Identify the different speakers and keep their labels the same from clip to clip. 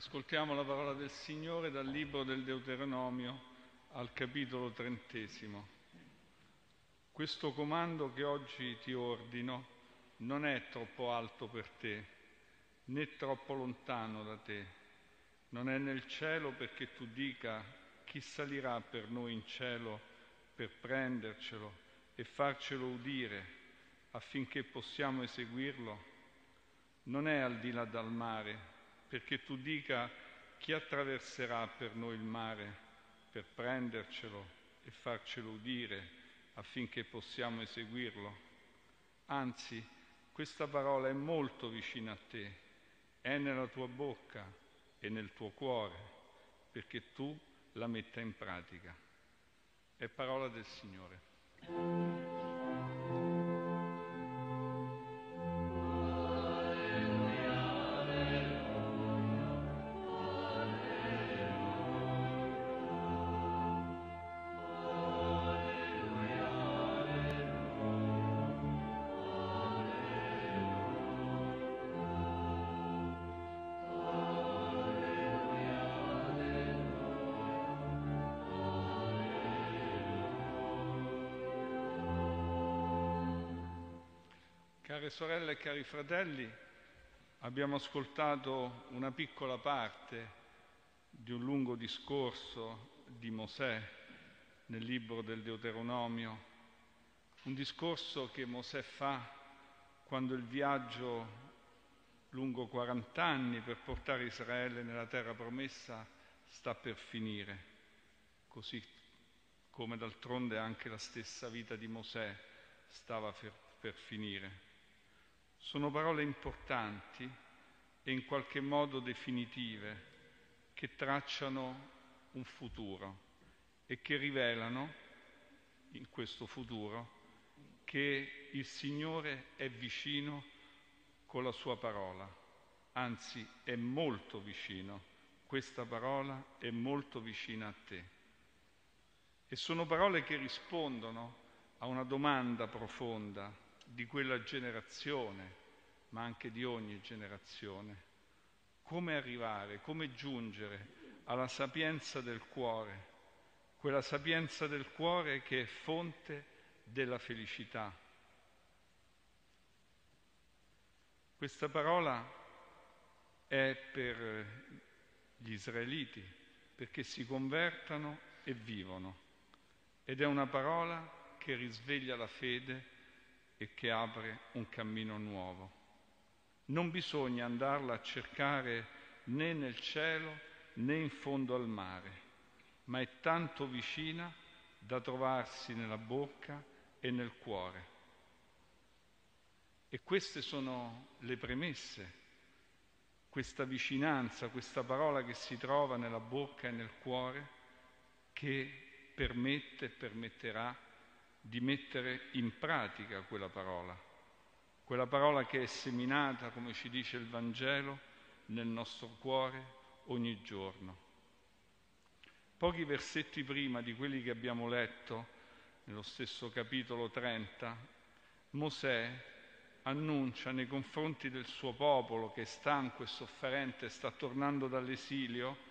Speaker 1: Ascoltiamo la parola del Signore dal libro del Deuteronomio al capitolo trentesimo. Questo comando che oggi ti ordino non è troppo alto per te, né troppo lontano da te. Non è nel cielo perché tu dica chi salirà per noi in cielo per prendercelo e farcelo udire affinché possiamo eseguirlo. Non è al di là dal mare perché tu dica chi attraverserà per noi il mare per prendercelo e farcelo udire affinché possiamo eseguirlo. Anzi, questa parola è molto vicina a te, è nella tua bocca e nel tuo cuore, perché tu la metta in pratica. È parola del Signore. Care sorelle e cari fratelli, abbiamo ascoltato una piccola parte di un lungo discorso di Mosè nel libro del Deuteronomio, un discorso che Mosè fa quando il viaggio lungo 40 anni per portare Israele nella terra promessa sta per finire, così come d'altronde anche la stessa vita di Mosè stava per, per finire. Sono parole importanti e in qualche modo definitive che tracciano un futuro e che rivelano in questo futuro che il Signore è vicino con la sua parola, anzi è molto vicino, questa parola è molto vicina a te. E sono parole che rispondono a una domanda profonda di quella generazione, ma anche di ogni generazione. Come arrivare, come giungere alla sapienza del cuore, quella sapienza del cuore che è fonte della felicità. Questa parola è per gli israeliti perché si convertano e vivono ed è una parola che risveglia la fede e che apre un cammino nuovo. Non bisogna andarla a cercare né nel cielo né in fondo al mare, ma è tanto vicina da trovarsi nella bocca e nel cuore. E queste sono le premesse, questa vicinanza, questa parola che si trova nella bocca e nel cuore, che permette e permetterà di mettere in pratica quella parola, quella parola che è seminata, come ci dice il Vangelo, nel nostro cuore ogni giorno. Pochi versetti prima di quelli che abbiamo letto, nello stesso capitolo 30, Mosè annuncia nei confronti del suo popolo che è stanco e sofferente, sta tornando dall'esilio,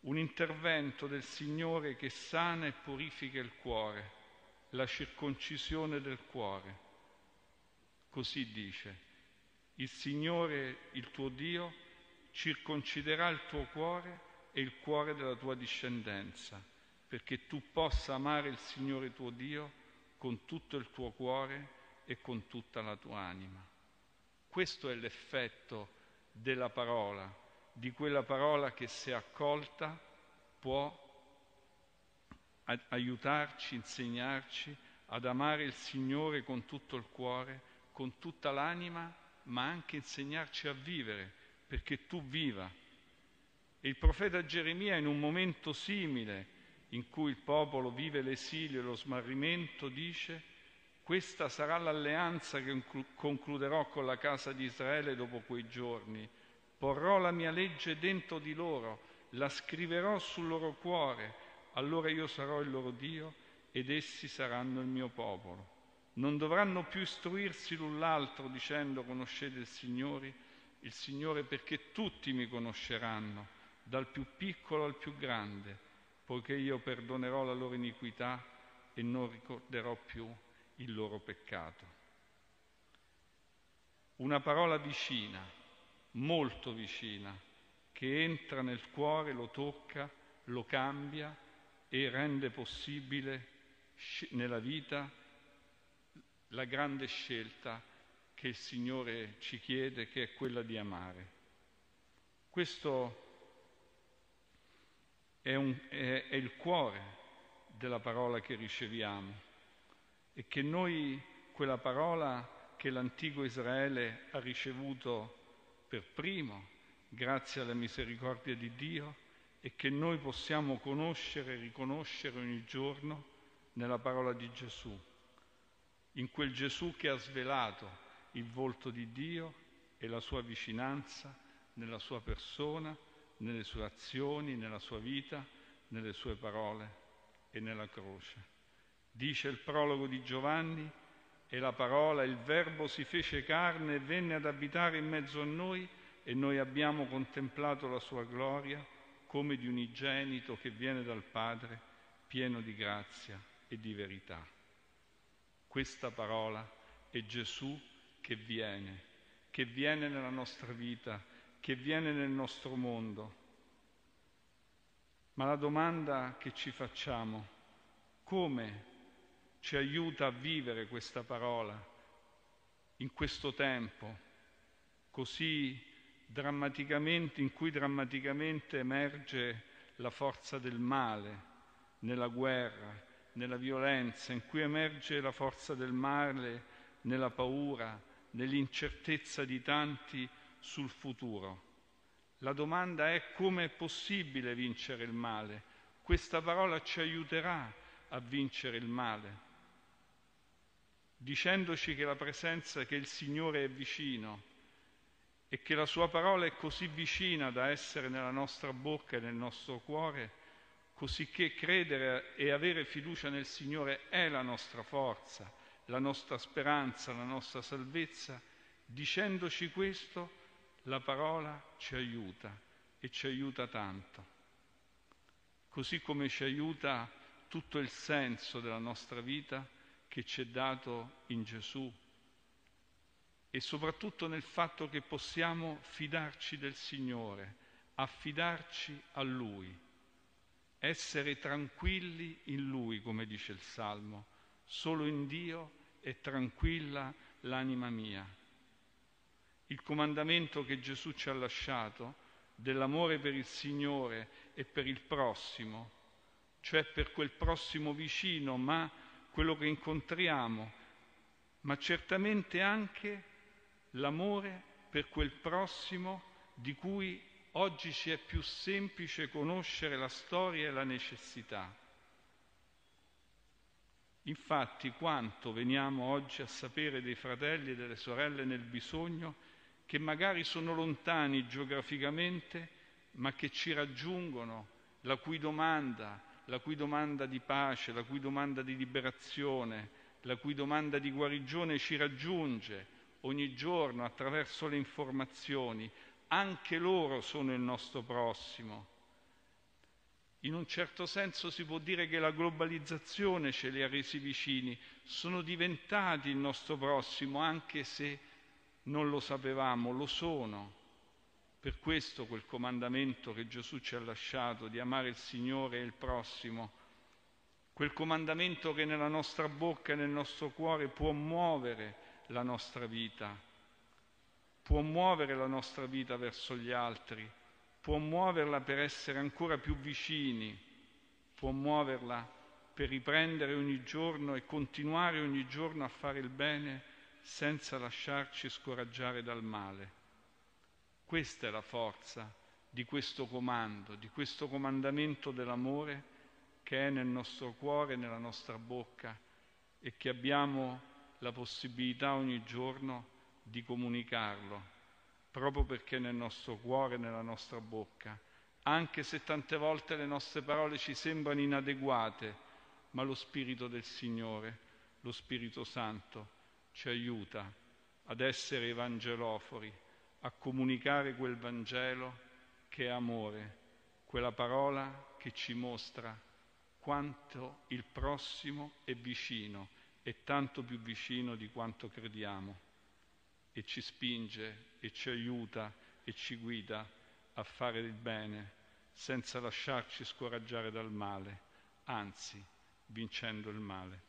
Speaker 1: un intervento del Signore che sana e purifica il cuore la circoncisione del cuore. Così dice, il Signore, il tuo Dio, circonciderà il tuo cuore e il cuore della tua discendenza, perché tu possa amare il Signore tuo Dio con tutto il tuo cuore e con tutta la tua anima. Questo è l'effetto della parola, di quella parola che se accolta può aiutarci, insegnarci ad amare il Signore con tutto il cuore, con tutta l'anima, ma anche insegnarci a vivere, perché tu viva. E il profeta Geremia in un momento simile, in cui il popolo vive l'esilio e lo smarrimento, dice questa sarà l'alleanza che concluderò con la casa di Israele dopo quei giorni. Porrò la mia legge dentro di loro, la scriverò sul loro cuore allora io sarò il loro Dio ed essi saranno il mio popolo. Non dovranno più istruirsi l'un l'altro dicendo conoscete il Signore, il Signore perché tutti mi conosceranno, dal più piccolo al più grande, poiché io perdonerò la loro iniquità e non ricorderò più il loro peccato. Una parola vicina, molto vicina, che entra nel cuore, lo tocca, lo cambia e rende possibile nella vita la grande scelta che il Signore ci chiede, che è quella di amare. Questo è, un, è, è il cuore della parola che riceviamo e che noi quella parola che l'antico Israele ha ricevuto per primo, grazie alla misericordia di Dio, e che noi possiamo conoscere e riconoscere ogni giorno nella parola di Gesù, in quel Gesù che ha svelato il volto di Dio e la sua vicinanza nella sua persona, nelle sue azioni, nella sua vita, nelle sue parole e nella croce. Dice il prologo di Giovanni, e la parola, il Verbo si fece carne e venne ad abitare in mezzo a noi e noi abbiamo contemplato la sua gloria come di unigenito che viene dal Padre, pieno di grazia e di verità. Questa parola è Gesù che viene, che viene nella nostra vita, che viene nel nostro mondo. Ma la domanda che ci facciamo, come ci aiuta a vivere questa parola in questo tempo così in cui drammaticamente emerge la forza del male nella guerra, nella violenza, in cui emerge la forza del male nella paura, nell'incertezza di tanti sul futuro. La domanda è come è possibile vincere il male. Questa parola ci aiuterà a vincere il male dicendoci che la presenza, che il Signore è vicino e che la sua parola è così vicina da essere nella nostra bocca e nel nostro cuore, così che credere e avere fiducia nel Signore è la nostra forza, la nostra speranza, la nostra salvezza, dicendoci questo, la parola ci aiuta e ci aiuta tanto. Così come ci aiuta tutto il senso della nostra vita, che ci è dato in Gesù e soprattutto nel fatto che possiamo fidarci del Signore, affidarci a Lui, essere tranquilli in Lui, come dice il Salmo, solo in Dio è tranquilla l'anima mia. Il comandamento che Gesù ci ha lasciato dell'amore per il Signore e per il prossimo, cioè per quel prossimo vicino, ma quello che incontriamo, ma certamente anche l'amore per quel prossimo di cui oggi ci è più semplice conoscere la storia e la necessità. Infatti quanto veniamo oggi a sapere dei fratelli e delle sorelle nel bisogno che magari sono lontani geograficamente, ma che ci raggiungono, la cui domanda la cui domanda di pace, la cui domanda di liberazione, la cui domanda di guarigione ci raggiunge ogni giorno attraverso le informazioni, anche loro sono il nostro prossimo. In un certo senso si può dire che la globalizzazione ce li ha resi vicini, sono diventati il nostro prossimo, anche se non lo sapevamo, lo sono. Per questo quel comandamento che Gesù ci ha lasciato di amare il Signore e il prossimo, quel comandamento che nella nostra bocca e nel nostro cuore può muovere la nostra vita, può muovere la nostra vita verso gli altri, può muoverla per essere ancora più vicini, può muoverla per riprendere ogni giorno e continuare ogni giorno a fare il bene senza lasciarci scoraggiare dal male. Questa è la forza di questo comando, di questo comandamento dell'amore che è nel nostro cuore, nella nostra bocca e che abbiamo la possibilità ogni giorno di comunicarlo, proprio perché nel nostro cuore, nella nostra bocca, anche se tante volte le nostre parole ci sembrano inadeguate, ma lo Spirito del Signore, lo Spirito Santo, ci aiuta ad essere evangelofori, a comunicare quel Vangelo che è amore, quella parola che ci mostra quanto il prossimo è vicino, è tanto più vicino di quanto crediamo e ci spinge e ci aiuta e ci guida a fare il bene senza lasciarci scoraggiare dal male, anzi vincendo il male.